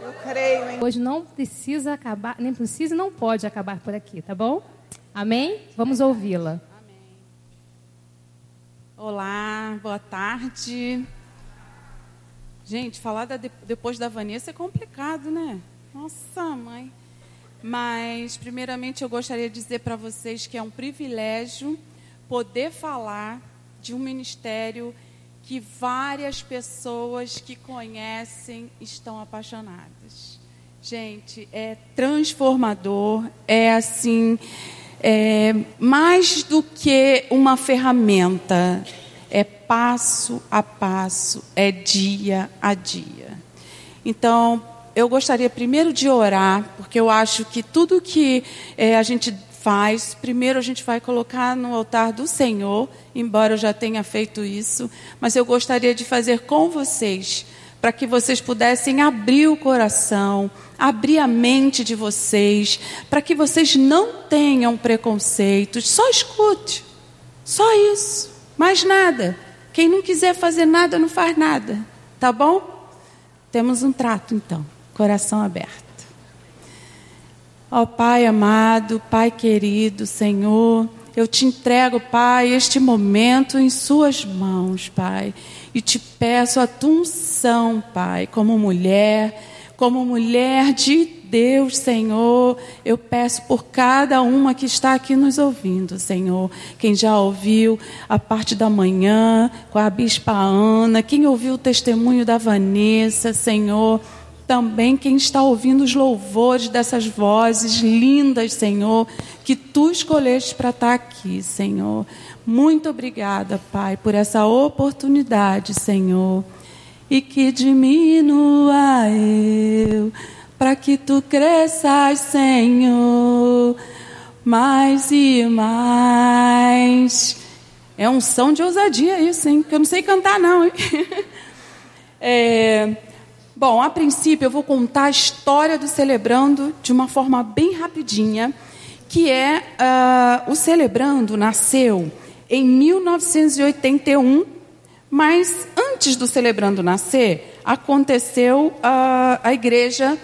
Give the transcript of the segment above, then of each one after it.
Eu creio em Hoje não precisa acabar, nem precisa e não pode acabar por aqui, tá bom? Amém? Vamos ouvi-la. Olá, boa tarde. Gente, falar da, depois da Vanessa é complicado, né? Nossa, mãe. Mas, primeiramente, eu gostaria de dizer para vocês que é um privilégio poder falar de um ministério que várias pessoas que conhecem estão apaixonadas. Gente, é transformador, é assim, é mais do que uma ferramenta, é passo a passo, é dia a dia. Então, eu gostaria primeiro de orar, porque eu acho que tudo que é, a gente faz, primeiro a gente vai colocar no altar do Senhor, embora eu já tenha feito isso, mas eu gostaria de fazer com vocês, para que vocês pudessem abrir o coração, abrir a mente de vocês, para que vocês não tenham preconceitos, só escute, só isso, mais nada. Quem não quiser fazer nada, não faz nada, tá bom? Temos um trato então, coração aberto. Ó oh, Pai amado, Pai querido, Senhor, eu te entrego, Pai, este momento em Suas mãos, Pai, e te peço a tua unção, Pai, como mulher, como mulher de Deus, Senhor, eu peço por cada uma que está aqui nos ouvindo, Senhor. Quem já ouviu a parte da manhã com a Bispa Ana, quem ouviu o testemunho da Vanessa, Senhor também quem está ouvindo os louvores dessas vozes lindas, Senhor, que tu escolheste para estar aqui, Senhor. Muito obrigada, Pai, por essa oportunidade, Senhor. E que diminua eu, para que tu cresças, Senhor, mais e mais. É um som de ousadia isso, hein? Que eu não sei cantar, não? É, Bom, a princípio eu vou contar a história do Celebrando de uma forma bem rapidinha, que é uh, o Celebrando nasceu em 1981, mas antes do Celebrando nascer, aconteceu uh, a igreja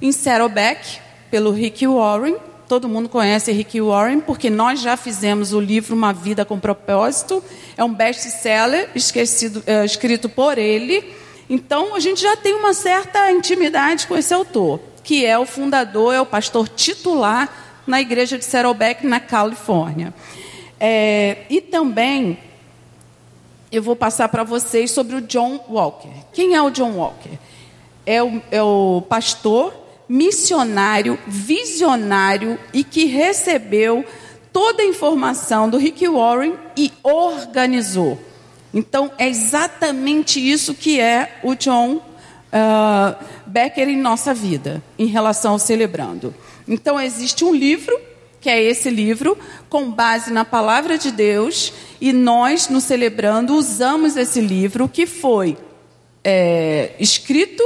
em Saddleback, pelo Rick Warren. Todo mundo conhece Rick Warren, porque nós já fizemos o livro Uma Vida com Propósito. É um best-seller uh, escrito por ele. Então, a gente já tem uma certa intimidade com esse autor, que é o fundador, é o pastor titular na igreja de Saddleback, na Califórnia. É, e também eu vou passar para vocês sobre o John Walker. Quem é o John Walker? É o, é o pastor, missionário, visionário e que recebeu toda a informação do Rick Warren e organizou. Então, é exatamente isso que é o John uh, Becker em nossa vida, em relação ao celebrando. Então, existe um livro, que é esse livro, com base na palavra de Deus, e nós, no Celebrando, usamos esse livro, que foi é, escrito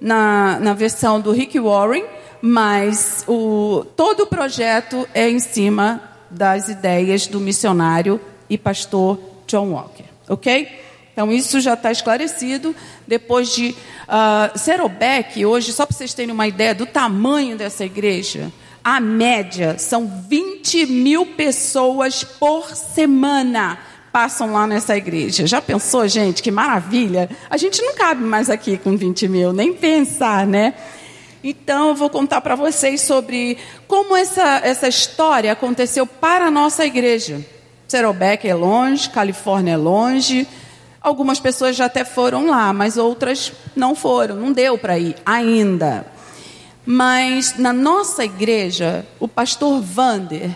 na, na versão do Rick Warren, mas o, todo o projeto é em cima das ideias do missionário e pastor John Walker. Ok? Então, isso já está esclarecido. Depois de uh, Serobec, hoje, só para vocês terem uma ideia do tamanho dessa igreja, a média são 20 mil pessoas por semana passam lá nessa igreja. Já pensou, gente? Que maravilha! A gente não cabe mais aqui com 20 mil, nem pensar, né? Então, eu vou contar para vocês sobre como essa, essa história aconteceu para a nossa igreja. Saddleback é longe, Califórnia é longe. Algumas pessoas já até foram lá, mas outras não foram, não deu para ir ainda. Mas na nossa igreja, o pastor Vander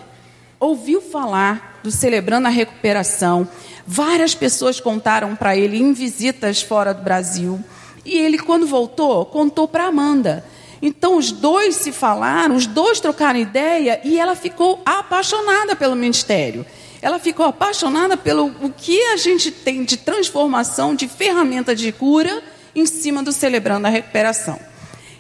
ouviu falar do Celebrando a Recuperação. Várias pessoas contaram para ele em visitas fora do Brasil. E ele, quando voltou, contou para Amanda. Então os dois se falaram, os dois trocaram ideia e ela ficou apaixonada pelo ministério. Ela ficou apaixonada pelo o que a gente tem de transformação, de ferramenta de cura em cima do Celebrando a Recuperação.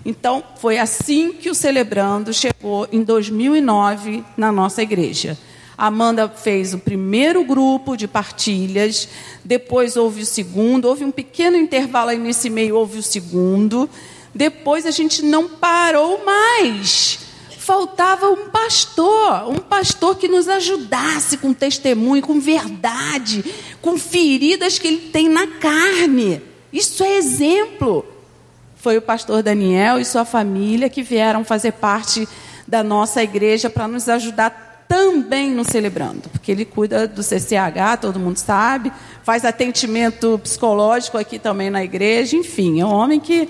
Então, foi assim que o Celebrando chegou em 2009 na nossa igreja. Amanda fez o primeiro grupo de partilhas, depois houve o segundo, houve um pequeno intervalo aí nesse meio, houve o segundo. Depois a gente não parou mais. Faltava um pastor, um pastor que nos ajudasse com testemunho, com verdade, com feridas que ele tem na carne. Isso é exemplo. Foi o pastor Daniel e sua família que vieram fazer parte da nossa igreja para nos ajudar também no Celebrando, porque ele cuida do CCH, todo mundo sabe, faz atendimento psicológico aqui também na igreja, enfim, é um homem que,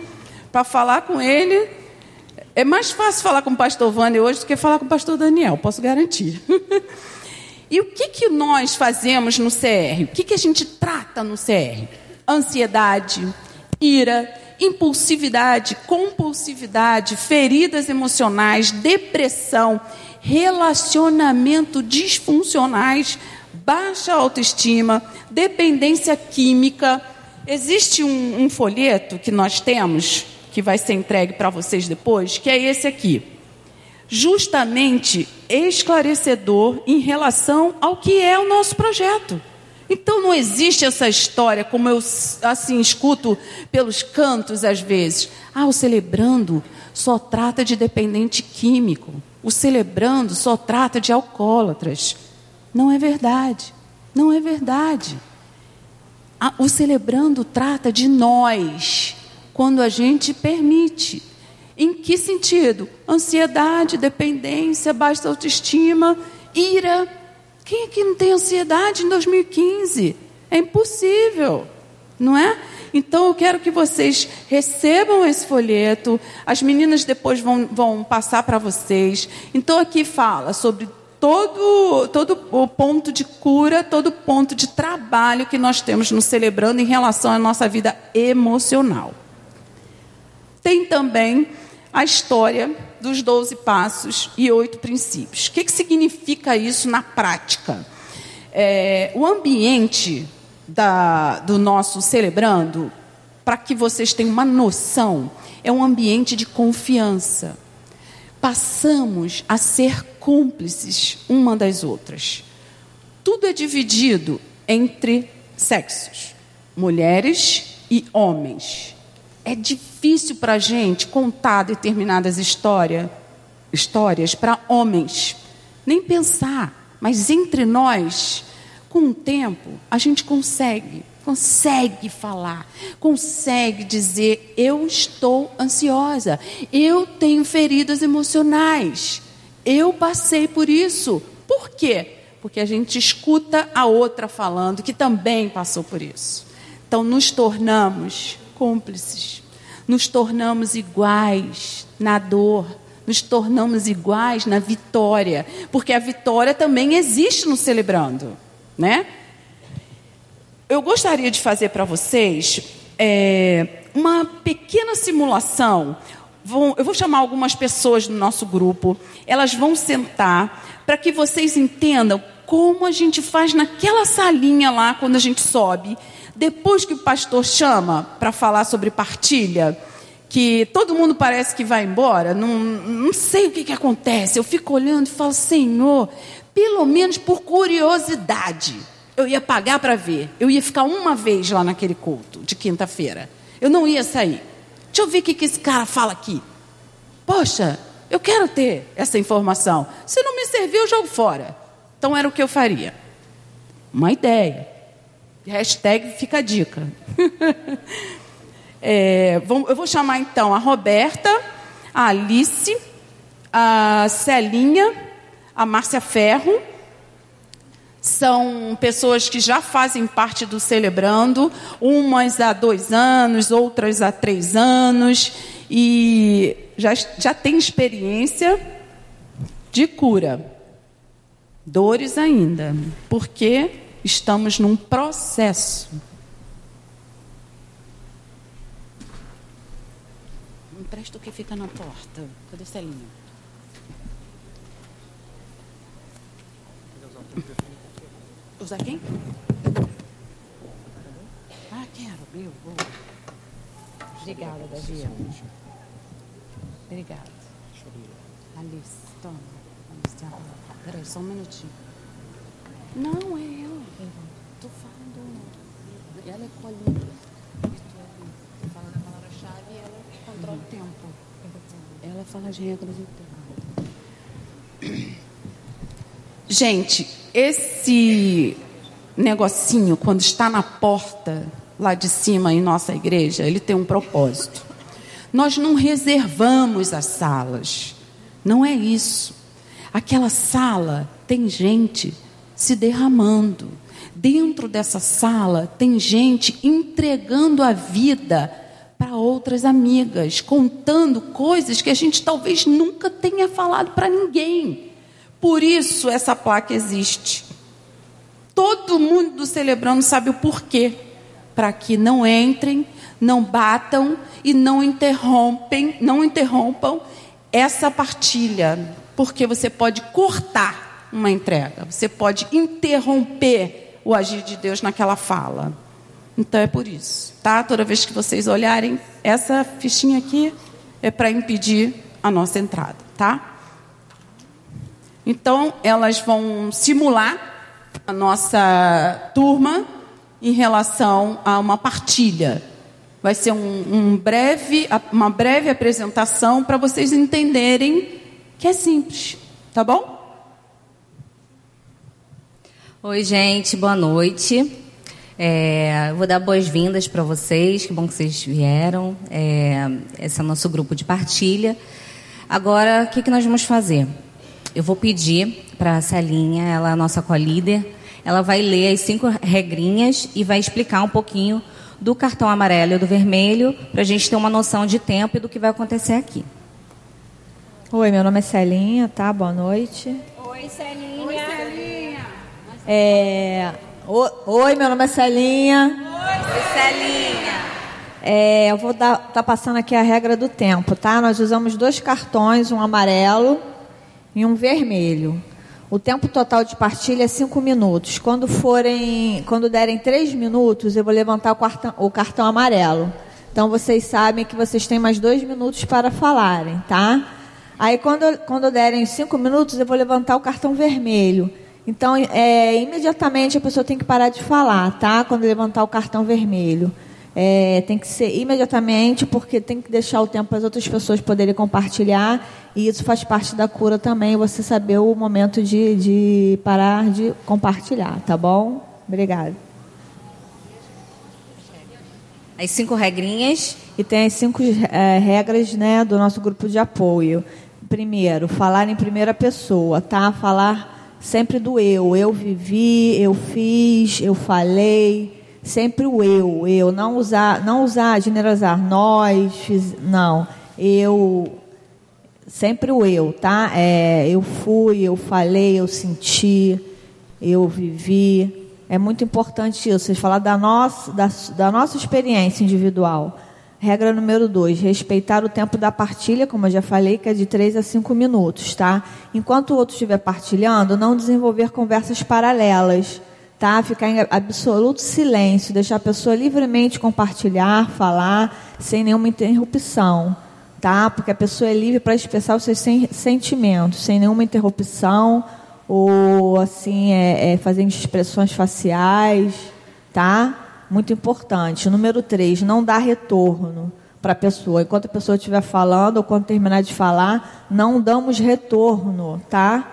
para falar com ele, é mais fácil falar com o pastor Vânia hoje do que falar com o pastor Daniel, posso garantir. e o que, que nós fazemos no CR? O que, que a gente trata no CR? Ansiedade, ira, impulsividade, compulsividade, feridas emocionais, depressão, relacionamento disfuncionais, baixa autoestima, dependência química. Existe um, um folheto que nós temos, que vai ser entregue para vocês depois, que é esse aqui. Justamente esclarecedor em relação ao que é o nosso projeto. Então não existe essa história, como eu assim escuto pelos cantos às vezes. Ah, o celebrando só trata de dependente químico. O celebrando só trata de alcoólatras. Não é verdade. Não é verdade. O celebrando trata de nós, quando a gente permite. Em que sentido? Ansiedade, dependência, baixa autoestima, ira. Quem é que não tem ansiedade em 2015? É impossível, não é? Então eu quero que vocês recebam esse folheto, as meninas depois vão, vão passar para vocês. Então aqui fala sobre todo, todo o ponto de cura, todo o ponto de trabalho que nós temos nos celebrando em relação à nossa vida emocional. Tem também a história dos 12 passos e oito princípios. O que, que significa isso na prática? É, o ambiente da, do nosso celebrando, para que vocês tenham uma noção, é um ambiente de confiança. Passamos a ser cúmplices uma das outras. Tudo é dividido entre sexos, mulheres e homens. É difícil para a gente contar determinadas história, histórias para homens. Nem pensar, mas entre nós com o tempo, a gente consegue, consegue falar, consegue dizer: eu estou ansiosa, eu tenho feridas emocionais, eu passei por isso. Por quê? Porque a gente escuta a outra falando que também passou por isso. Então, nos tornamos cúmplices, nos tornamos iguais na dor, nos tornamos iguais na vitória, porque a vitória também existe no celebrando né? Eu gostaria de fazer para vocês é, uma pequena simulação. Eu vou chamar algumas pessoas do nosso grupo, elas vão sentar para que vocês entendam como a gente faz naquela salinha lá quando a gente sobe, depois que o pastor chama para falar sobre partilha, que todo mundo parece que vai embora, não, não sei o que, que acontece. Eu fico olhando e falo, Senhor, pelo menos por curiosidade, eu ia pagar para ver. Eu ia ficar uma vez lá naquele culto de quinta-feira. Eu não ia sair. Deixa eu ver o que, que esse cara fala aqui. Poxa, eu quero ter essa informação. Se não me servir, eu jogo fora. Então era o que eu faria. Uma ideia. Hashtag fica a dica. é, eu vou chamar então a Roberta, a Alice, a Celinha a Márcia Ferro. São pessoas que já fazem parte do Celebrando, umas há dois anos, outras há três anos, e já, já tem experiência de cura. Dores ainda, porque estamos num processo. Empresta o que fica na porta. Cadê o Celinho? Usar quem? Ah, quero. Eu vou. Obrigada, Davi. Obrigada. Alice, toma. Alice, tem a Peraí, só um minutinho. Não, é eu. Estou falando. Ela é colinha. Estou falando a palavra-chave ela controla o tempo. Ela fala as regras do tempo. Gente, esse negocinho, quando está na porta lá de cima em nossa igreja, ele tem um propósito. Nós não reservamos as salas. Não é isso. Aquela sala tem gente se derramando. Dentro dessa sala tem gente entregando a vida para outras amigas, contando coisas que a gente talvez nunca tenha falado para ninguém. Por isso essa placa existe. Todo mundo celebrando sabe o porquê. Para que não entrem, não batam e não interrompem, não interrompam essa partilha, porque você pode cortar uma entrega, você pode interromper o agir de Deus naquela fala. Então é por isso, tá? Toda vez que vocês olharem, essa fichinha aqui é para impedir a nossa entrada, tá? Então elas vão simular a nossa turma em relação a uma partilha. Vai ser um, um breve, uma breve apresentação para vocês entenderem que é simples, tá bom? Oi, gente, boa noite. É, vou dar boas-vindas para vocês, que bom que vocês vieram. É, esse é o nosso grupo de partilha. Agora, o que, que nós vamos fazer? Eu vou pedir para a Celinha, ela é a nossa co-líder, ela vai ler as cinco regrinhas e vai explicar um pouquinho do cartão amarelo e do vermelho, para a gente ter uma noção de tempo e do que vai acontecer aqui. Oi, meu nome é Celinha, tá? Boa noite. Oi, Celinha. Oi, Celinha. É, Oi, meu nome é Celinha. Oi, Celinha. É, eu vou estar tá passando aqui a regra do tempo, tá? Nós usamos dois cartões, um amarelo e um vermelho. O tempo total de partilha é cinco minutos. Quando forem, quando derem três minutos, eu vou levantar o cartão, o cartão amarelo. Então vocês sabem que vocês têm mais dois minutos para falarem, tá? Aí quando, quando derem cinco minutos, eu vou levantar o cartão vermelho. Então, é, imediatamente a pessoa tem que parar de falar, tá? Quando levantar o cartão vermelho. É, tem que ser imediatamente, porque tem que deixar o tempo para as outras pessoas poderem compartilhar. E isso faz parte da cura também, você saber o momento de, de parar de compartilhar, tá bom? Obrigada. As cinco regrinhas. E tem as cinco é, regras né, do nosso grupo de apoio. Primeiro, falar em primeira pessoa, tá? Falar sempre do eu. Eu vivi, eu fiz, eu falei, sempre o eu. Eu não usar, não usar, generalizar nós, fiz, não. Eu sempre o eu, tá? É, eu fui, eu falei, eu senti, eu vivi. É muito importante isso, vocês falar da nossa, da, da nossa experiência individual. Regra número dois, respeitar o tempo da partilha, como eu já falei, que é de 3 a 5 minutos, tá? Enquanto o outro estiver partilhando, não desenvolver conversas paralelas, tá? Ficar em absoluto silêncio, deixar a pessoa livremente compartilhar, falar, sem nenhuma interrupção, tá? Porque a pessoa é livre para expressar os seus sentimentos, sem nenhuma interrupção, ou assim, é, é fazendo expressões faciais, tá? Muito importante. Número três, não dá retorno para a pessoa. Enquanto a pessoa estiver falando ou quando terminar de falar, não damos retorno, tá?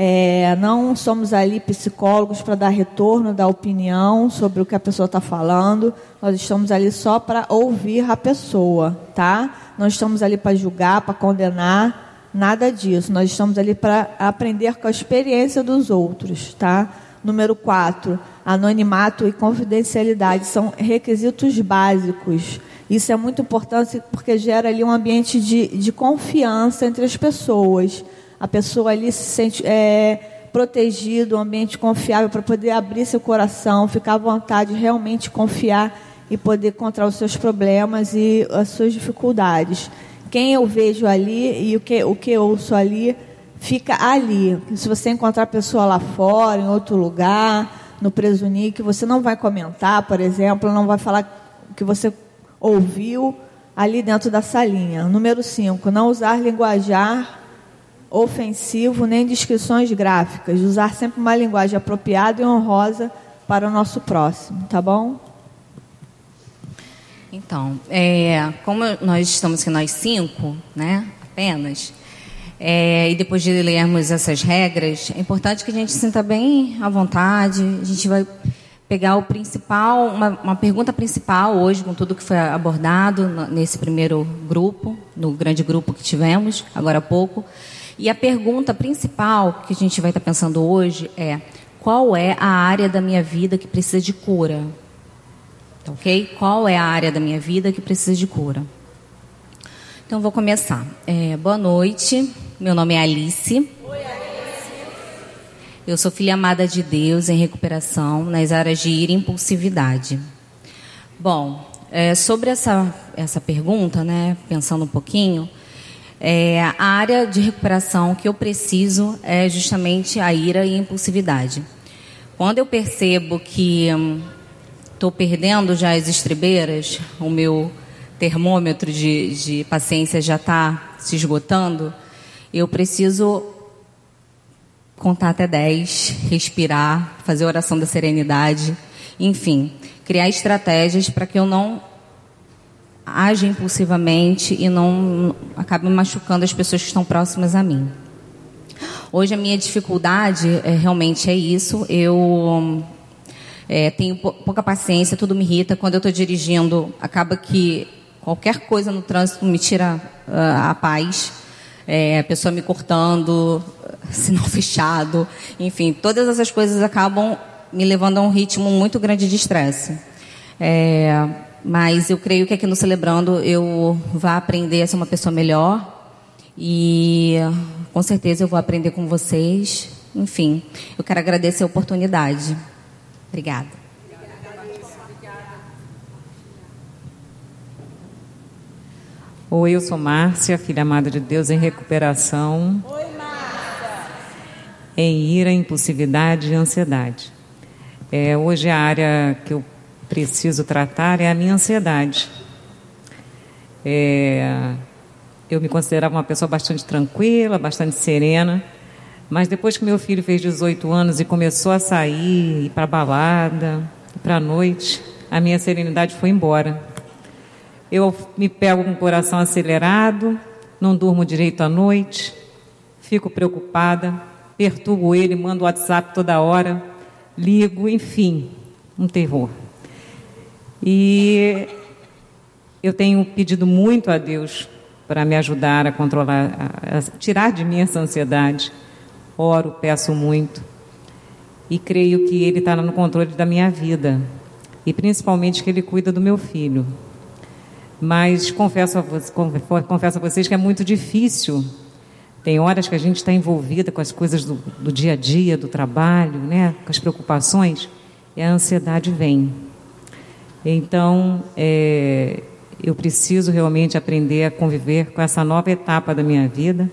É, não somos ali psicólogos para dar retorno, dar opinião sobre o que a pessoa está falando. Nós estamos ali só para ouvir a pessoa, tá? Não estamos ali para julgar, para condenar, nada disso. Nós estamos ali para aprender com a experiência dos outros, tá? Número quatro, anonimato e confidencialidade são requisitos básicos. Isso é muito importante porque gera ali um ambiente de, de confiança entre as pessoas. A pessoa ali se sente é, protegida, um ambiente confiável para poder abrir seu coração, ficar à vontade, realmente confiar e poder encontrar os seus problemas e as suas dificuldades. Quem eu vejo ali e o que, o que eu ouço ali fica ali. Se você encontrar a pessoa lá fora, em outro lugar, no Presunic, você não vai comentar, por exemplo, não vai falar o que você ouviu ali dentro da salinha. Número 5, não usar linguajar ofensivo nem descrições gráficas. Usar sempre uma linguagem apropriada e honrosa para o nosso próximo, tá bom? Então, é, como nós estamos aqui nós cinco, né, apenas, é, e depois de lermos essas regras, é importante que a gente se sinta bem à vontade. A gente vai pegar o principal, uma, uma pergunta principal hoje, com tudo que foi abordado nesse primeiro grupo, no grande grupo que tivemos agora há pouco. E a pergunta principal que a gente vai estar pensando hoje é: qual é a área da minha vida que precisa de cura? Tá ok? Qual é a área da minha vida que precisa de cura? Então, vou começar. É, boa noite, meu nome é Alice. Oi, Alice. Eu sou filha amada de Deus em recuperação nas áreas de ira e impulsividade. Bom, é, sobre essa, essa pergunta, né, pensando um pouquinho, é, a área de recuperação que eu preciso é justamente a ira e a impulsividade. Quando eu percebo que estou hum, perdendo já as estribeiras, o meu termômetro de, de paciência já está se esgotando, eu preciso contar até 10, respirar, fazer oração da serenidade, enfim, criar estratégias para que eu não haja impulsivamente e não acabe machucando as pessoas que estão próximas a mim. Hoje a minha dificuldade é, realmente é isso. Eu é, tenho pouca paciência, tudo me irrita. Quando eu estou dirigindo, acaba que Qualquer coisa no trânsito me tira uh, a paz. É, a pessoa me cortando, sinal fechado, enfim, todas essas coisas acabam me levando a um ritmo muito grande de estresse. É, mas eu creio que aqui no Celebrando eu vou aprender a ser uma pessoa melhor e com certeza eu vou aprender com vocês. Enfim, eu quero agradecer a oportunidade. Obrigada. Oi, eu sou Márcia, filha amada de Deus em recuperação. Oi, Márcia. Em ira, impulsividade e ansiedade. É, hoje a área que eu preciso tratar é a minha ansiedade. É, eu me considerava uma pessoa bastante tranquila, bastante serena, mas depois que meu filho fez 18 anos e começou a sair, ir para balada, para noite, a minha serenidade foi embora. Eu me pego com o coração acelerado, não durmo direito à noite, fico preocupada, perturbo ele, mando WhatsApp toda hora, ligo, enfim, um terror. E eu tenho pedido muito a Deus para me ajudar a controlar, a, tirar de mim essa ansiedade. Oro, peço muito. E creio que Ele está no controle da minha vida. E principalmente que Ele cuida do meu filho. Mas confesso a, confesso a vocês que é muito difícil. Tem horas que a gente está envolvida com as coisas do, do, dia a dia, do trabalho, né? com as preocupações, e a ansiedade vem. Então, é, eu preciso realmente aprender a conviver com essa nova etapa da minha vida,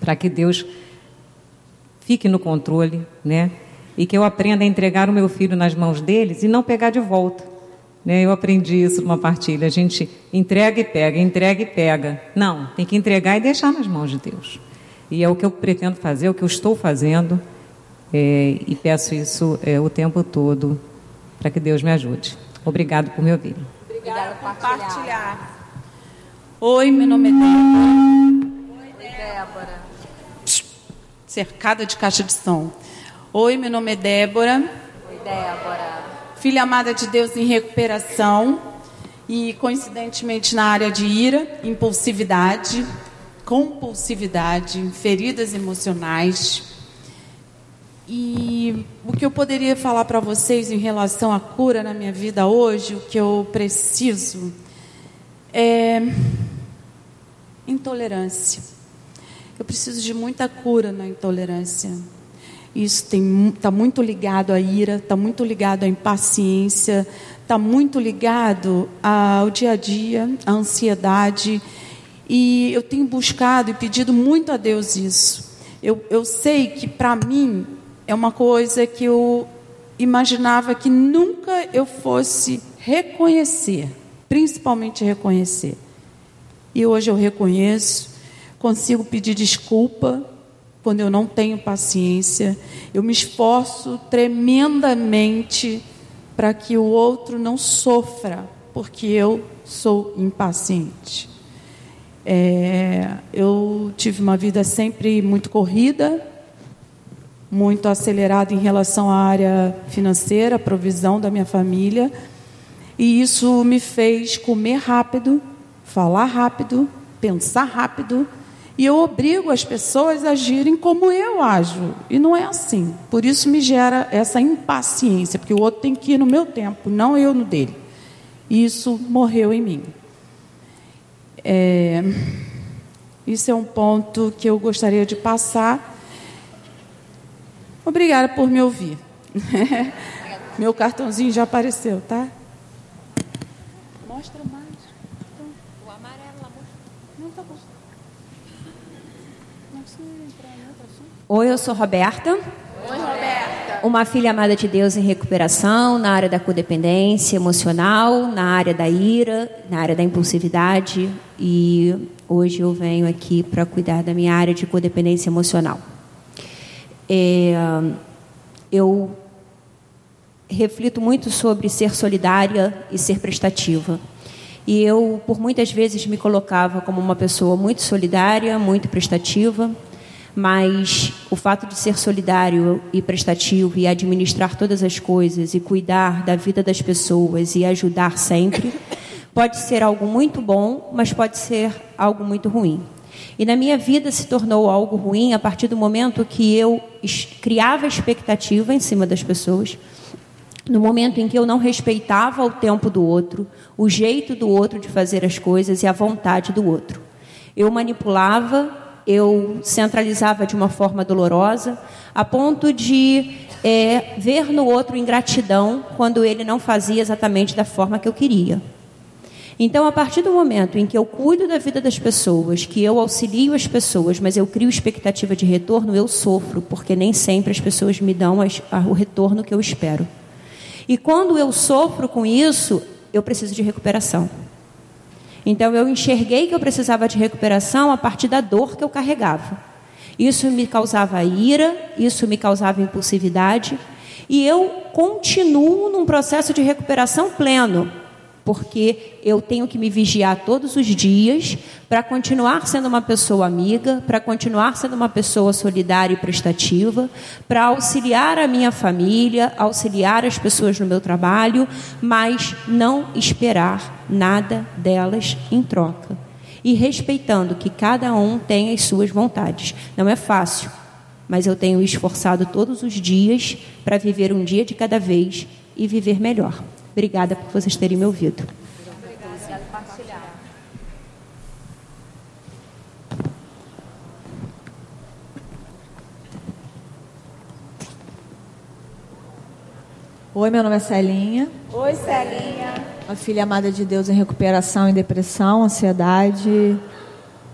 para que Deus fique no controle, né? E que eu aprenda a entregar o meu filho nas mãos deles e não pegar de volta. Né? Eu aprendi isso numa partilha. A gente entrega e pega, entrega e pega. Não, tem que entregar e deixar nas mãos de Deus. E é o que eu pretendo fazer, é o que eu estou fazendo. É, e peço isso é, o tempo todo para que Deus me ajude. Obrigado por me ouvir. Obrigada por compartilhar. Oi, meu nome é Débora. Oi, Débora. Cercada de caixa de som. Oi, meu nome é Débora. Oi, Débora filha amada de Deus em recuperação e coincidentemente na área de ira, impulsividade, compulsividade, feridas emocionais. E o que eu poderia falar para vocês em relação à cura na minha vida hoje, o que eu preciso é intolerância. Eu preciso de muita cura na intolerância. Isso está muito ligado à ira, está muito ligado à impaciência, está muito ligado ao dia a dia, à ansiedade. E eu tenho buscado e pedido muito a Deus isso. Eu, eu sei que para mim é uma coisa que eu imaginava que nunca eu fosse reconhecer, principalmente reconhecer. E hoje eu reconheço, consigo pedir desculpa quando eu não tenho paciência. Eu me esforço tremendamente para que o outro não sofra porque eu sou impaciente. É, eu tive uma vida sempre muito corrida, muito acelerada em relação à área financeira, provisão da minha família, e isso me fez comer rápido, falar rápido, pensar rápido e eu obrigo as pessoas a agirem como eu ajo. E não é assim. Por isso me gera essa impaciência, porque o outro tem que ir no meu tempo, não eu no dele. E isso morreu em mim. É... Isso é um ponto que eu gostaria de passar. Obrigada por me ouvir. Meu cartãozinho já apareceu, tá? Mostra mais. Oi, eu sou Roberta. Oi, Roberta. Uma filha amada de Deus em recuperação, na área da codependência emocional, na área da ira, na área da impulsividade. E hoje eu venho aqui para cuidar da minha área de codependência emocional. É, eu reflito muito sobre ser solidária e ser prestativa. E eu, por muitas vezes, me colocava como uma pessoa muito solidária, muito prestativa mas o fato de ser solidário e prestativo e administrar todas as coisas e cuidar da vida das pessoas e ajudar sempre pode ser algo muito bom, mas pode ser algo muito ruim. E na minha vida se tornou algo ruim a partir do momento que eu criava expectativa em cima das pessoas, no momento em que eu não respeitava o tempo do outro, o jeito do outro de fazer as coisas e a vontade do outro. Eu manipulava eu centralizava de uma forma dolorosa, a ponto de é, ver no outro ingratidão quando ele não fazia exatamente da forma que eu queria. Então, a partir do momento em que eu cuido da vida das pessoas, que eu auxilio as pessoas, mas eu crio expectativa de retorno, eu sofro, porque nem sempre as pessoas me dão as, a, o retorno que eu espero. E quando eu sofro com isso, eu preciso de recuperação. Então eu enxerguei que eu precisava de recuperação a partir da dor que eu carregava. Isso me causava ira, isso me causava impulsividade, e eu continuo num processo de recuperação pleno porque eu tenho que me vigiar todos os dias para continuar sendo uma pessoa amiga, para continuar sendo uma pessoa solidária e prestativa, para auxiliar a minha família, auxiliar as pessoas no meu trabalho, mas não esperar nada delas em troca. E respeitando que cada um tem as suas vontades. Não é fácil, mas eu tenho esforçado todos os dias para viver um dia de cada vez e viver melhor. Obrigada por vocês terem me ouvido. Oi, meu nome é Celinha. Oi, Celinha. Uma filha amada de Deus em recuperação em depressão, ansiedade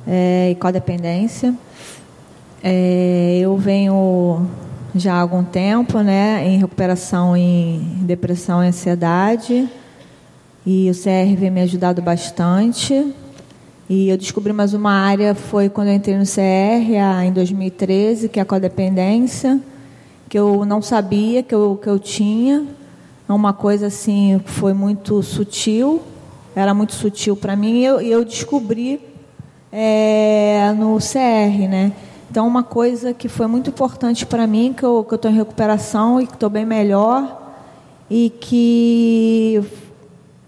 é, e codependência. É, eu venho já há algum tempo, né, em recuperação em depressão e ansiedade. E o CR me ajudado bastante. E eu descobri mais uma área, foi quando eu entrei no CR, em 2013, que é a codependência, que eu não sabia que eu, que eu tinha. É uma coisa assim, foi muito sutil, era muito sutil para mim, e eu, eu descobri é, no CR, né? Então, uma coisa que foi muito importante para mim, que eu estou em recuperação e que estou bem melhor, e que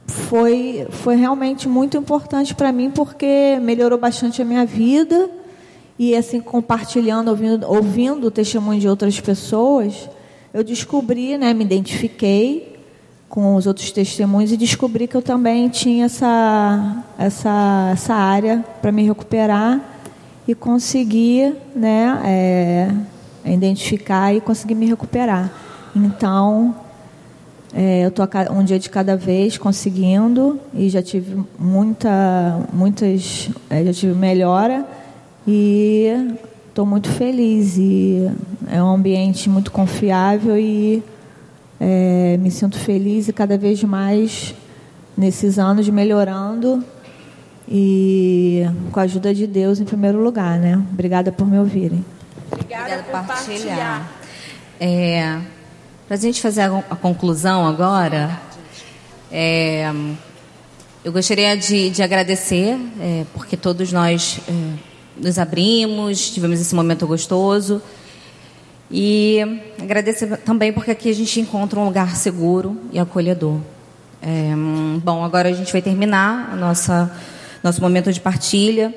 foi, foi realmente muito importante para mim, porque melhorou bastante a minha vida. E assim, compartilhando, ouvindo, ouvindo o testemunho de outras pessoas, eu descobri, né, me identifiquei com os outros testemunhos e descobri que eu também tinha essa, essa, essa área para me recuperar e conseguir né, é, identificar e conseguir me recuperar. Então, é, eu estou um dia de cada vez conseguindo e já tive muita, muitas, é, já tive melhora e estou muito feliz e é um ambiente muito confiável e é, me sinto feliz e cada vez mais nesses anos melhorando e com a ajuda de Deus em primeiro lugar, né? Obrigada por me ouvirem. Obrigada, por partilhar. É, Para a gente fazer a conclusão agora, é, Eu gostaria de, de agradecer, é, porque todos nós é, nos abrimos, tivemos esse momento gostoso. E agradecer também porque aqui a gente encontra um lugar seguro e acolhedor. É, bom, agora a gente vai terminar a nossa nosso momento de partilha.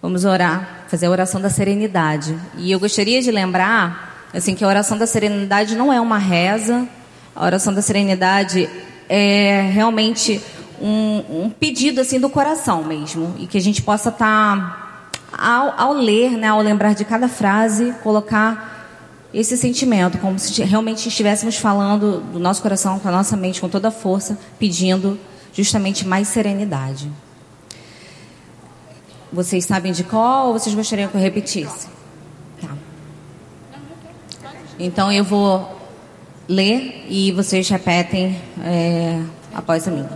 Vamos orar, fazer a oração da serenidade. E eu gostaria de lembrar, assim, que a oração da serenidade não é uma reza. A oração da serenidade é realmente um, um pedido assim do coração mesmo e que a gente possa estar tá, ao, ao ler, né, ao lembrar de cada frase, colocar esse sentimento, como se realmente estivéssemos falando do nosso coração, com a nossa mente, com toda a força, pedindo justamente mais serenidade. Vocês sabem de qual ou vocês gostariam que eu repetisse? Tá. Então eu vou ler e vocês repetem é, após a mim.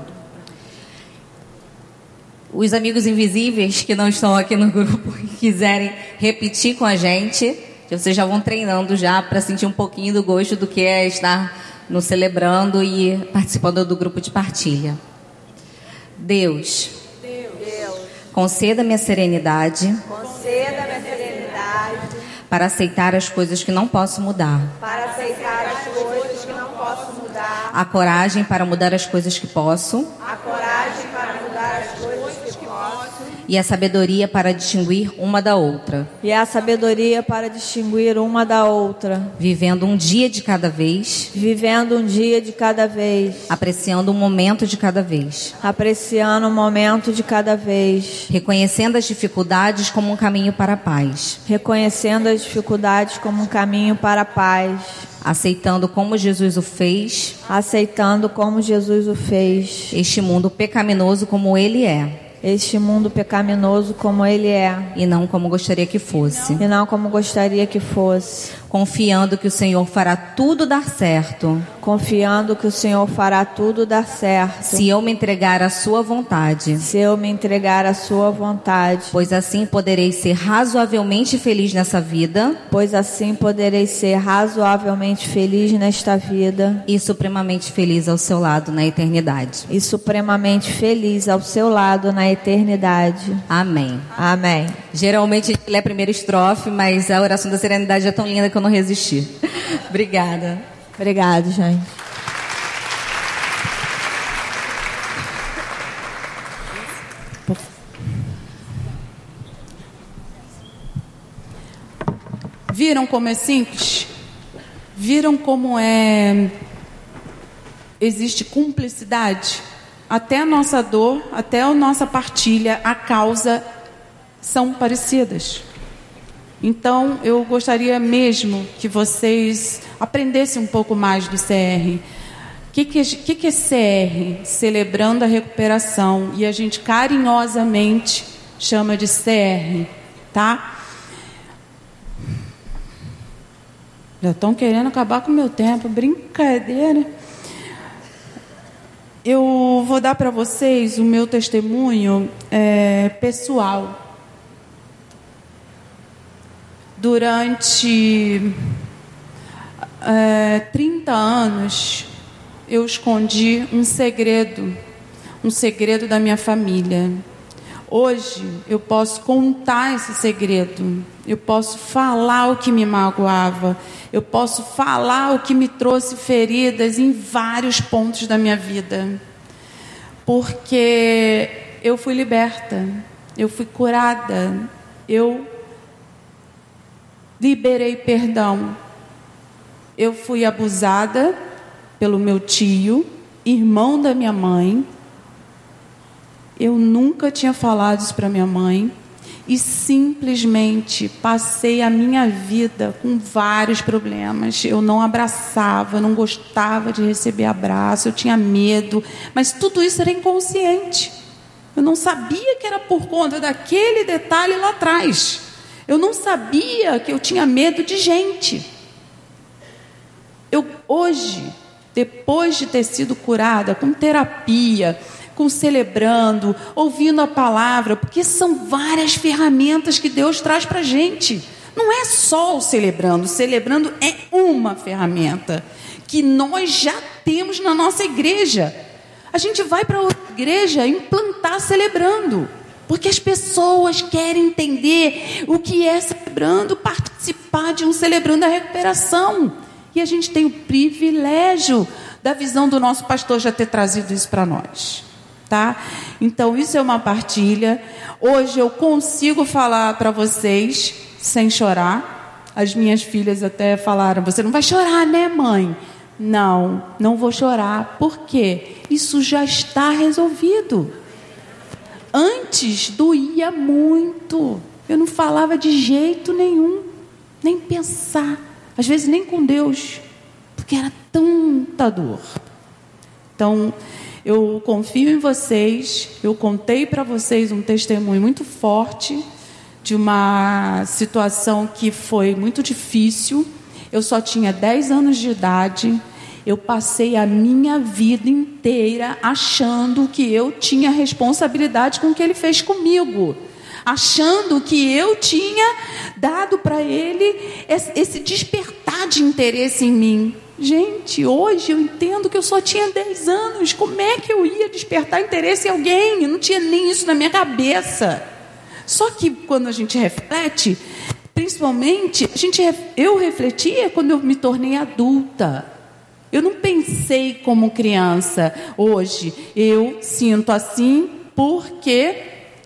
Os amigos invisíveis que não estão aqui no grupo e quiserem repetir com a gente, vocês já vão treinando já para sentir um pouquinho do gosto do que é estar no celebrando e participando do grupo de partilha. Deus, Conceda-me a serenidade. Conceda-me a serenidade. Para aceitar as coisas que não posso mudar. Para aceitar as coisas que não posso mudar. A coragem para mudar as coisas que posso. A coragem para mudar as coisas que posso. E a sabedoria para distinguir uma da outra. E a sabedoria para distinguir uma da outra. Vivendo um dia de cada vez. Vivendo um dia de cada vez. Apreciando um momento de cada vez. Apreciando um momento de cada vez. Reconhecendo as dificuldades como um caminho para a paz. Reconhecendo as dificuldades como um caminho para a paz. Aceitando como Jesus o fez. Aceitando como Jesus o fez. Este mundo pecaminoso como ele é este mundo pecaminoso como ele é. E não como gostaria que fosse. E não como gostaria que fosse. Confiando que o Senhor fará tudo dar certo. Confiando que o Senhor fará tudo dar certo. Se eu me entregar à sua vontade. Se eu me entregar à sua vontade. Pois assim poderei ser razoavelmente feliz nessa vida. Pois assim poderei ser razoavelmente feliz nesta vida. E supremamente feliz ao seu lado na eternidade. E supremamente feliz ao seu lado na eternidade. Amém. Amém. Geralmente a gente lê a primeira estrofe, mas a oração da serenidade é tão linda que eu não resisti. Obrigada. Obrigado, gente. Viram como é simples? Viram como é existe cumplicidade? Até a nossa dor, até a nossa partilha, a causa são parecidas. Então, eu gostaria mesmo que vocês aprendessem um pouco mais do CR. O que, que, que, é CR? Celebrando a recuperação. E a gente carinhosamente chama de CR, tá? Já estão querendo acabar com o meu tempo. Brincadeira. Eu vou dar para vocês o meu testemunho é, pessoal. Durante é, 30 anos, eu escondi um segredo, um segredo da minha família. Hoje eu posso contar esse segredo, eu posso falar o que me magoava, eu posso falar o que me trouxe feridas em vários pontos da minha vida. Porque eu fui liberta, eu fui curada, eu liberei perdão. Eu fui abusada pelo meu tio, irmão da minha mãe. Eu nunca tinha falado isso para minha mãe e simplesmente passei a minha vida com vários problemas. Eu não abraçava, não gostava de receber abraço, eu tinha medo, mas tudo isso era inconsciente. Eu não sabia que era por conta daquele detalhe lá atrás. Eu não sabia que eu tinha medo de gente. Eu hoje, depois de ter sido curada com terapia, com celebrando, ouvindo a palavra, porque são várias ferramentas que Deus traz para a gente. Não é só o celebrando, o celebrando é uma ferramenta que nós já temos na nossa igreja. A gente vai para outra igreja implantar celebrando. Porque as pessoas querem entender o que é celebrando, participar de um celebrando a recuperação. E a gente tem o privilégio da visão do nosso pastor já ter trazido isso para nós. Tá? Então, isso é uma partilha. Hoje eu consigo falar para vocês sem chorar. As minhas filhas até falaram: Você não vai chorar, né, mãe? Não, não vou chorar. Por quê? Isso já está resolvido. Antes doía muito. Eu não falava de jeito nenhum, nem pensar. Às vezes nem com Deus, porque era tanta dor. Então, eu confio em vocês. Eu contei para vocês um testemunho muito forte de uma situação que foi muito difícil. Eu só tinha 10 anos de idade. Eu passei a minha vida inteira achando que eu tinha responsabilidade com o que ele fez comigo. Achando que eu tinha dado para ele esse despertar de interesse em mim. Gente, hoje eu entendo que eu só tinha 10 anos. Como é que eu ia despertar interesse em alguém? Eu não tinha nem isso na minha cabeça. Só que quando a gente reflete, principalmente, a gente, eu refletia quando eu me tornei adulta. Eu não pensei como criança. Hoje eu sinto assim porque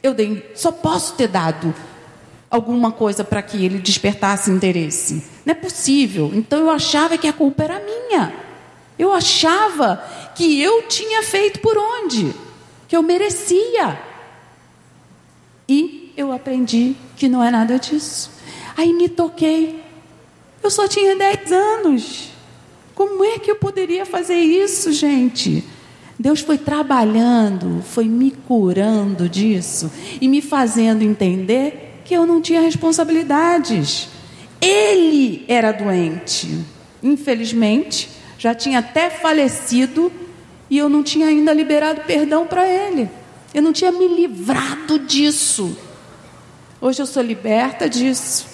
eu dei, só posso ter dado alguma coisa para que ele despertasse interesse. Não é possível. Então eu achava que a culpa era minha. Eu achava que eu tinha feito por onde? Que eu merecia. E eu aprendi que não é nada disso. Aí me toquei. Eu só tinha 10 anos. Como é que eu poderia fazer isso, gente? Deus foi trabalhando, foi me curando disso e me fazendo entender que eu não tinha responsabilidades. Ele era doente. Infelizmente, já tinha até falecido e eu não tinha ainda liberado perdão para ele. Eu não tinha me livrado disso. Hoje eu sou liberta disso.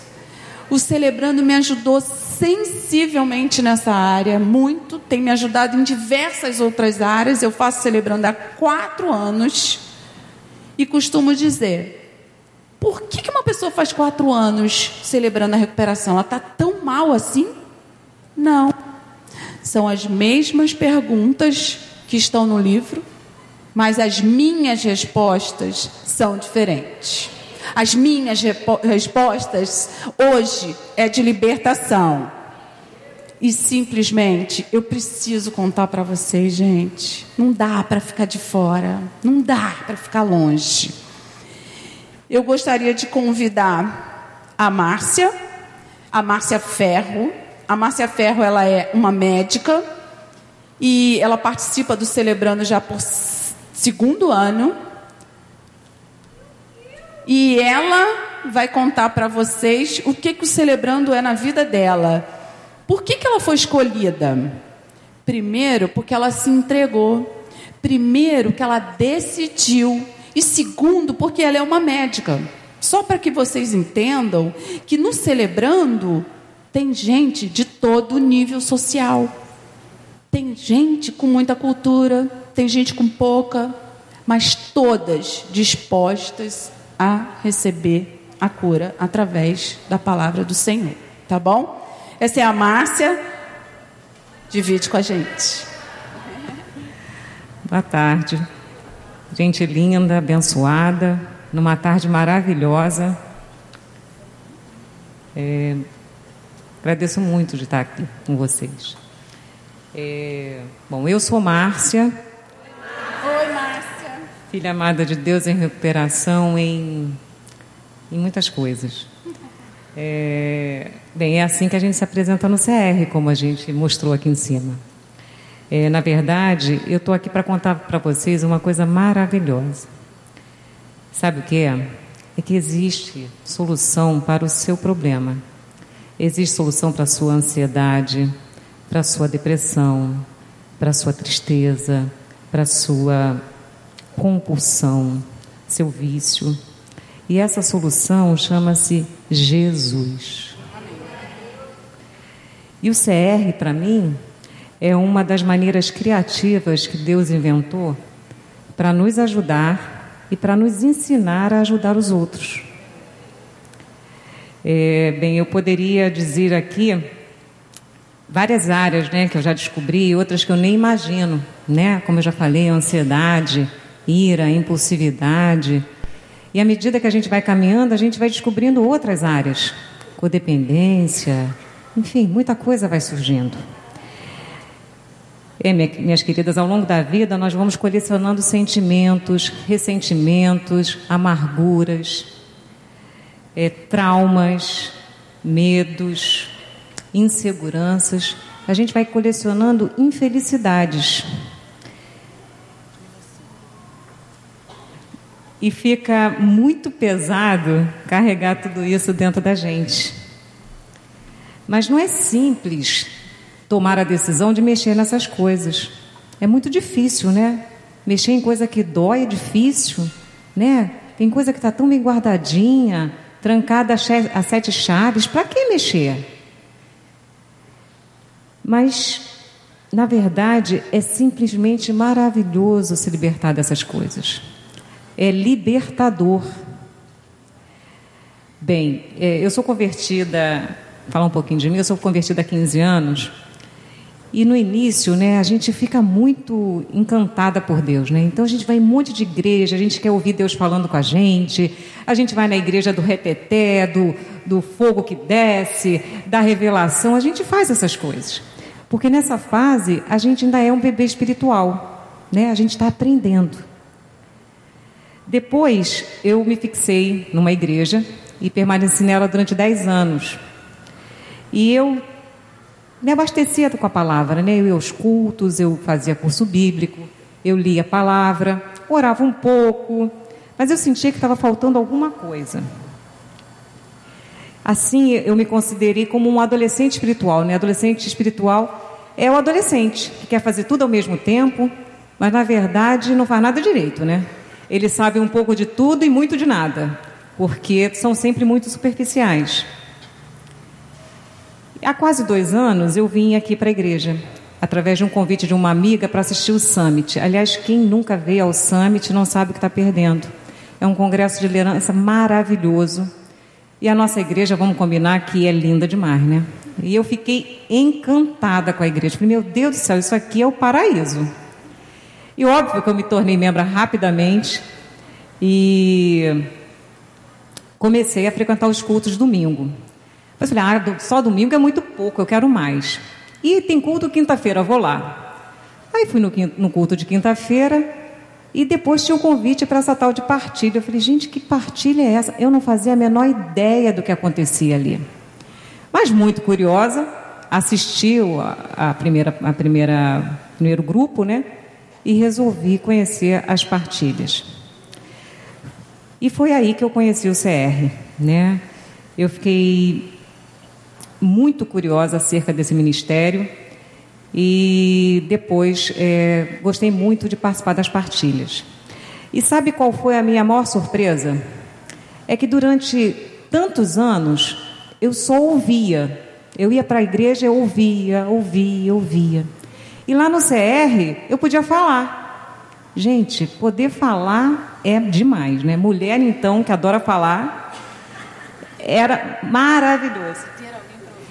O Celebrando me ajudou sensivelmente nessa área, muito. Tem me ajudado em diversas outras áreas. Eu faço Celebrando há quatro anos. E costumo dizer: por que, que uma pessoa faz quatro anos celebrando a recuperação? Ela está tão mal assim? Não. São as mesmas perguntas que estão no livro, mas as minhas respostas são diferentes. As minhas respostas hoje é de libertação. E simplesmente eu preciso contar para vocês, gente. Não dá para ficar de fora, não dá para ficar longe. Eu gostaria de convidar a Márcia, a Márcia Ferro. A Márcia Ferro ela é uma médica e ela participa do Celebrando já por segundo ano. E ela vai contar para vocês o que, que o Celebrando é na vida dela. Por que, que ela foi escolhida? Primeiro, porque ela se entregou. Primeiro, que ela decidiu e segundo, porque ela é uma médica. Só para que vocês entendam que no celebrando tem gente de todo nível social. Tem gente com muita cultura, tem gente com pouca, mas todas dispostas a receber a cura através da palavra do Senhor. Tá bom? Essa é a Márcia. Divide com a gente. Boa tarde. Gente linda, abençoada, numa tarde maravilhosa. É, agradeço muito de estar aqui com vocês. É, bom, eu sou Márcia. Oi, Márcia. Filha amada de Deus em recuperação em, em muitas coisas. É, bem, é assim que a gente se apresenta no CR, como a gente mostrou aqui em cima. É, na verdade, eu estou aqui para contar para vocês uma coisa maravilhosa. Sabe o que é? É que existe solução para o seu problema. Existe solução para a sua ansiedade, para a sua depressão, para a sua tristeza, para a sua compulsão, seu vício. E essa solução chama-se Jesus. E o CR, para mim, é uma das maneiras criativas que Deus inventou para nos ajudar e para nos ensinar a ajudar os outros. É, bem, eu poderia dizer aqui várias áreas né, que eu já descobri, outras que eu nem imagino, né? Como eu já falei, ansiedade, ira, impulsividade. E à medida que a gente vai caminhando, a gente vai descobrindo outras áreas, codependência, enfim, muita coisa vai surgindo. É, minhas queridas, ao longo da vida nós vamos colecionando sentimentos, ressentimentos, amarguras, é, traumas, medos, inseguranças. A gente vai colecionando infelicidades. E fica muito pesado carregar tudo isso dentro da gente. Mas não é simples tomar a decisão de mexer nessas coisas. É muito difícil, né? Mexer em coisa que dói é difícil, né? Tem coisa que está tão bem guardadinha, trancada a sete chaves. Para que mexer? Mas, na verdade, é simplesmente maravilhoso se libertar dessas coisas. É libertador. Bem, é, eu sou convertida, falar um pouquinho de mim, eu sou convertida há 15 anos. E no início, né, a gente fica muito encantada por Deus, né? Então a gente vai em um monte de igreja, a gente quer ouvir Deus falando com a gente, a gente vai na igreja do reteté, do, do fogo que desce, da revelação, a gente faz essas coisas. Porque nessa fase a gente ainda é um bebê espiritual, né? A gente está aprendendo. Depois eu me fixei numa igreja e permaneci nela durante 10 anos. E eu me abastecia com a palavra, né? Eu ia aos cultos, eu fazia curso bíblico, eu lia a palavra, orava um pouco, mas eu sentia que estava faltando alguma coisa. Assim, eu me considerei como um adolescente espiritual. Né? Adolescente espiritual é o adolescente que quer fazer tudo ao mesmo tempo, mas na verdade não faz nada direito, né? Ele sabe um pouco de tudo e muito de nada, porque são sempre muito superficiais. Há quase dois anos eu vim aqui para a igreja, através de um convite de uma amiga para assistir o Summit. Aliás, quem nunca veio ao Summit não sabe o que está perdendo. É um congresso de liderança maravilhoso e a nossa igreja, vamos combinar que é linda demais, né? E eu fiquei encantada com a igreja. Falei, meu Deus do céu, isso aqui é o paraíso. E óbvio que eu me tornei membro rapidamente e comecei a frequentar os cultos domingo. Eu falei, ah, só domingo é muito pouco, eu quero mais. E tem culto quinta-feira, vou lá. Aí fui no, no culto de quinta-feira, e depois tinha um convite para essa tal de partilha. Eu falei, gente, que partilha é essa? Eu não fazia a menor ideia do que acontecia ali. Mas muito curiosa, assistiu a, a primeira, a primeira, primeiro grupo, né? E resolvi conhecer as partilhas. E foi aí que eu conheci o CR, né? Eu fiquei muito curiosa acerca desse ministério e depois é, gostei muito de participar das partilhas. E sabe qual foi a minha maior surpresa? É que durante tantos anos eu só ouvia. Eu ia para a igreja, eu ouvia, ouvia, ouvia. E lá no CR eu podia falar. Gente, poder falar é demais, né? Mulher, então, que adora falar, era maravilhoso.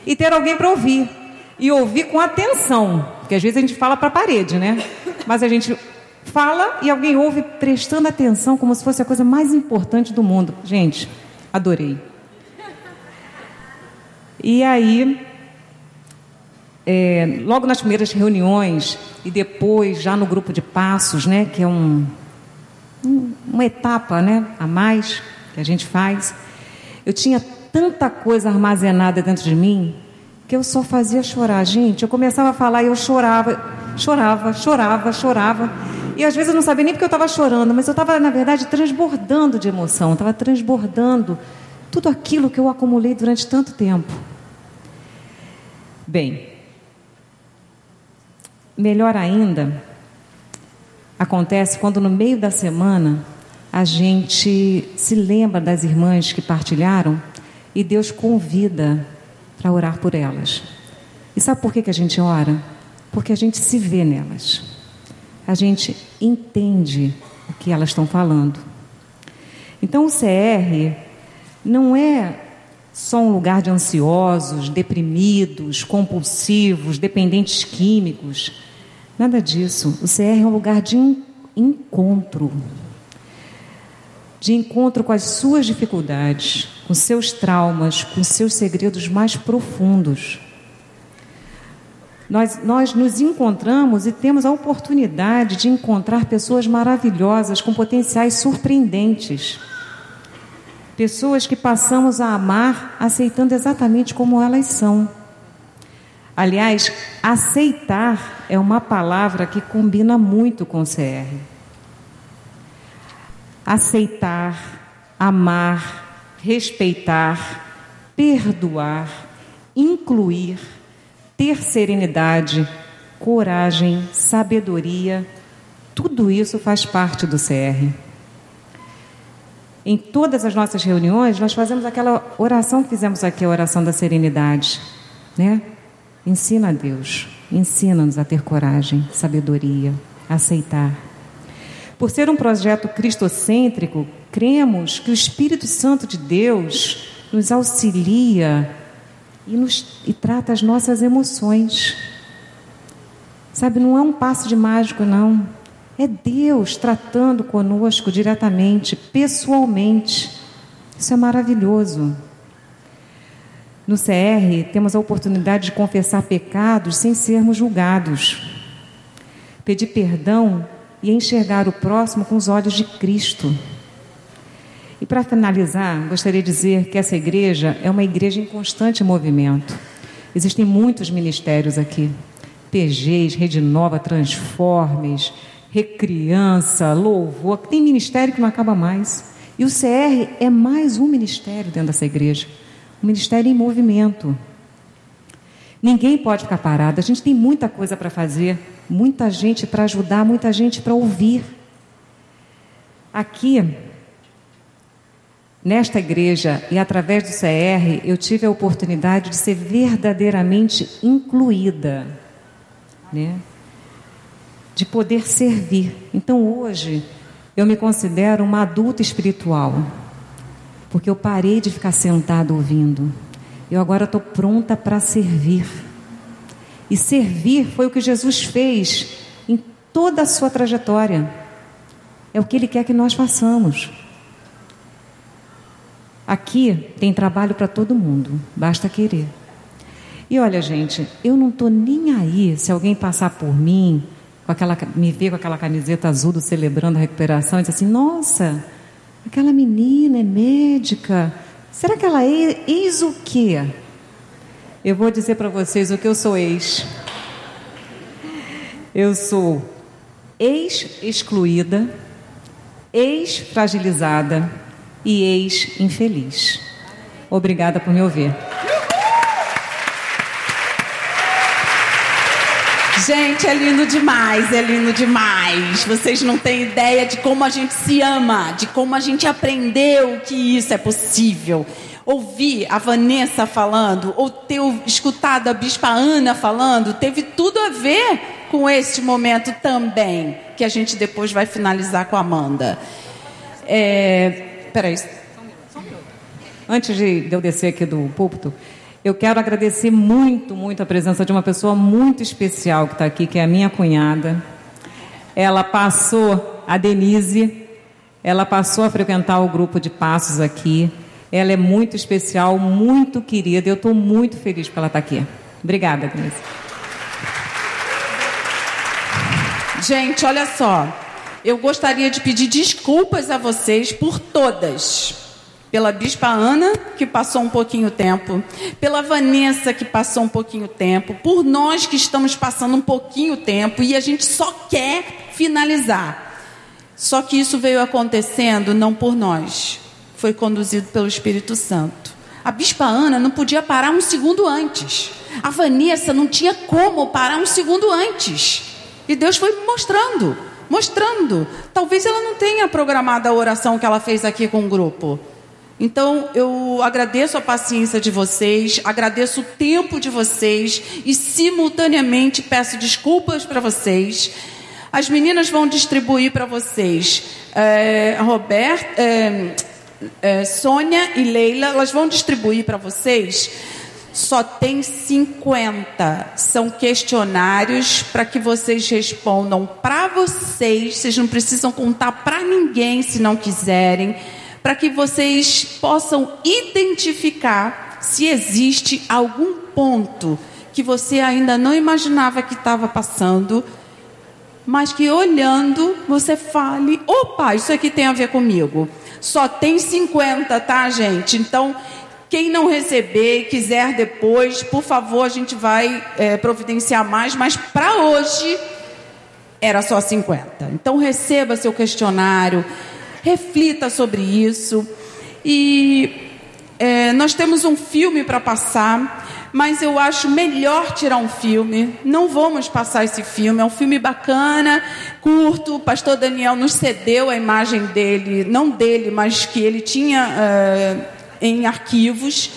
E ter alguém para ouvir e ouvir com atenção, porque às vezes a gente fala para a parede, né? Mas a gente fala e alguém ouve prestando atenção como se fosse a coisa mais importante do mundo. Gente, adorei. E aí, é, logo nas primeiras reuniões e depois já no grupo de passos, né, que é um, um, uma etapa, né, a mais que a gente faz, eu tinha tanta coisa armazenada dentro de mim que eu só fazia chorar. Gente, eu começava a falar e eu chorava, chorava, chorava, chorava. E às vezes eu não sabia nem porque eu estava chorando, mas eu estava, na verdade, transbordando de emoção, estava transbordando tudo aquilo que eu acumulei durante tanto tempo. Bem, melhor ainda, acontece quando no meio da semana a gente se lembra das irmãs que partilharam e Deus convida para orar por elas. E sabe por que, que a gente ora? porque a gente se vê nelas. A gente entende o que elas estão falando. Então o CR não é só um lugar de ansiosos, deprimidos, compulsivos, dependentes químicos. Nada disso. O CR é um lugar de encontro. De encontro com as suas dificuldades, com seus traumas, com seus segredos mais profundos. Nós, nós nos encontramos e temos a oportunidade de encontrar pessoas maravilhosas, com potenciais surpreendentes. Pessoas que passamos a amar aceitando exatamente como elas são. Aliás, aceitar é uma palavra que combina muito com CR. Aceitar, amar, respeitar, perdoar, incluir ter serenidade, coragem, sabedoria, tudo isso faz parte do CR. Em todas as nossas reuniões, nós fazemos aquela oração que fizemos aqui, a oração da serenidade, né? Ensina a Deus, ensina-nos a ter coragem, sabedoria, aceitar. Por ser um projeto cristocêntrico, cremos que o Espírito Santo de Deus nos auxilia e, nos, e trata as nossas emoções. Sabe, não é um passo de mágico, não. É Deus tratando conosco diretamente, pessoalmente. Isso é maravilhoso. No CR, temos a oportunidade de confessar pecados sem sermos julgados, pedir perdão e enxergar o próximo com os olhos de Cristo. E para finalizar, gostaria de dizer que essa igreja é uma igreja em constante movimento. Existem muitos ministérios aqui: PGs, Rede Nova, Transformes, Recriança, Louvor. Tem ministério que não acaba mais. E o CR é mais um ministério dentro dessa igreja um ministério em movimento. Ninguém pode ficar parado. A gente tem muita coisa para fazer, muita gente para ajudar, muita gente para ouvir. Aqui Nesta igreja e através do CR, eu tive a oportunidade de ser verdadeiramente incluída, né? de poder servir. Então hoje eu me considero uma adulta espiritual, porque eu parei de ficar sentado ouvindo. Eu agora estou pronta para servir. E servir foi o que Jesus fez em toda a sua trajetória. É o que Ele quer que nós façamos. Aqui tem trabalho para todo mundo, basta querer. E olha, gente, eu não estou nem aí se alguém passar por mim, com aquela, me ver com aquela camiseta azul do celebrando a recuperação e dizer assim: nossa, aquela menina é médica, será que ela é ex o quê? Eu vou dizer para vocês o que eu sou ex. Eu sou ex-excluída, ex-fragilizada e ex-infeliz. Obrigada por me ouvir. Gente, é lindo demais, é lindo demais. Vocês não têm ideia de como a gente se ama, de como a gente aprendeu que isso é possível. Ouvir a Vanessa falando, ou ter escutado a Bispa Ana falando, teve tudo a ver com este momento também, que a gente depois vai finalizar com a Amanda. É, Peraí. Antes de eu descer aqui do púlpito, eu quero agradecer muito, muito a presença de uma pessoa muito especial que está aqui, que é a minha cunhada. Ela passou, a Denise, ela passou a frequentar o grupo de passos aqui. Ela é muito especial, muito querida. Eu estou muito feliz por ela estar tá aqui. Obrigada, Denise. Gente, olha só eu gostaria de pedir desculpas a vocês por todas. Pela Bispa Ana, que passou um pouquinho tempo, pela Vanessa, que passou um pouquinho tempo, por nós que estamos passando um pouquinho tempo e a gente só quer finalizar. Só que isso veio acontecendo não por nós, foi conduzido pelo Espírito Santo. A Bispa Ana não podia parar um segundo antes. A Vanessa não tinha como parar um segundo antes. E Deus foi mostrando mostrando. Talvez ela não tenha programado a oração que ela fez aqui com o grupo. Então, eu agradeço a paciência de vocês, agradeço o tempo de vocês e, simultaneamente, peço desculpas para vocês. As meninas vão distribuir para vocês, é, Roberto, é, é, Sônia e Leila, elas vão distribuir para vocês. Só tem 50. São questionários para que vocês respondam para vocês. Vocês não precisam contar para ninguém se não quiserem para que vocês possam identificar se existe algum ponto que você ainda não imaginava que estava passando, mas que olhando você fale: opa, isso aqui tem a ver comigo. Só tem 50, tá, gente? Então, quem não receber e quiser depois, por favor, a gente vai é, providenciar mais, mas para hoje era só 50. Então, receba seu questionário reflita sobre isso. E é, nós temos um filme para passar, mas eu acho melhor tirar um filme. Não vamos passar esse filme, é um filme bacana, curto. O pastor Daniel nos cedeu a imagem dele, não dele, mas que ele tinha é, em arquivos.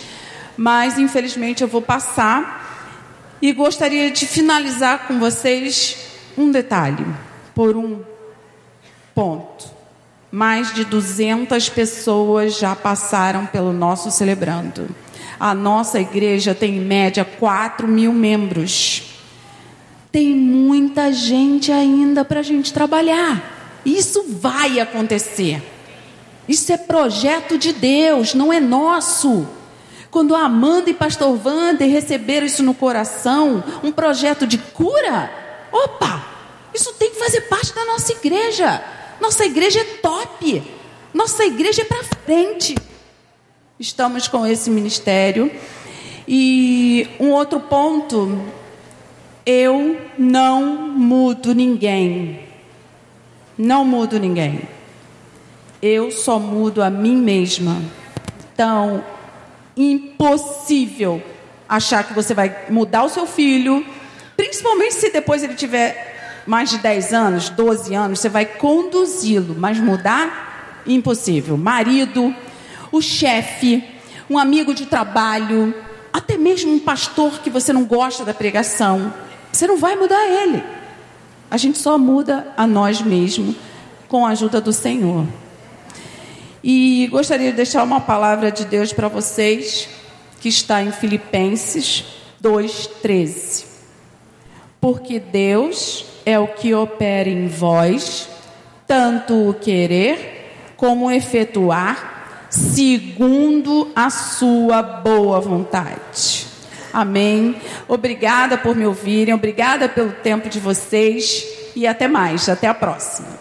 Mas infelizmente eu vou passar. E gostaria de finalizar com vocês um detalhe, por um ponto. Mais de 200 pessoas já passaram pelo nosso celebrando. A nossa igreja tem em média 4 mil membros. Tem muita gente ainda para a gente trabalhar. Isso vai acontecer. Isso é projeto de Deus, não é nosso. Quando Amanda e Pastor Wander receberam isso no coração, um projeto de cura, opa, isso tem que fazer parte da nossa igreja. Nossa igreja é top. Nossa igreja é para frente. Estamos com esse ministério. E um outro ponto, eu não mudo ninguém. Não mudo ninguém. Eu só mudo a mim mesma. Então, impossível achar que você vai mudar o seu filho, principalmente se depois ele tiver mais de 10 anos, 12 anos, você vai conduzi-lo, mas mudar? Impossível. Marido, o chefe, um amigo de trabalho, até mesmo um pastor que você não gosta da pregação, você não vai mudar ele. A gente só muda a nós mesmos com a ajuda do Senhor. E gostaria de deixar uma palavra de Deus para vocês, que está em Filipenses 2,13. Porque Deus é o que opera em vós, tanto o querer como o efetuar, segundo a sua boa vontade. Amém. Obrigada por me ouvirem, obrigada pelo tempo de vocês e até mais. Até a próxima.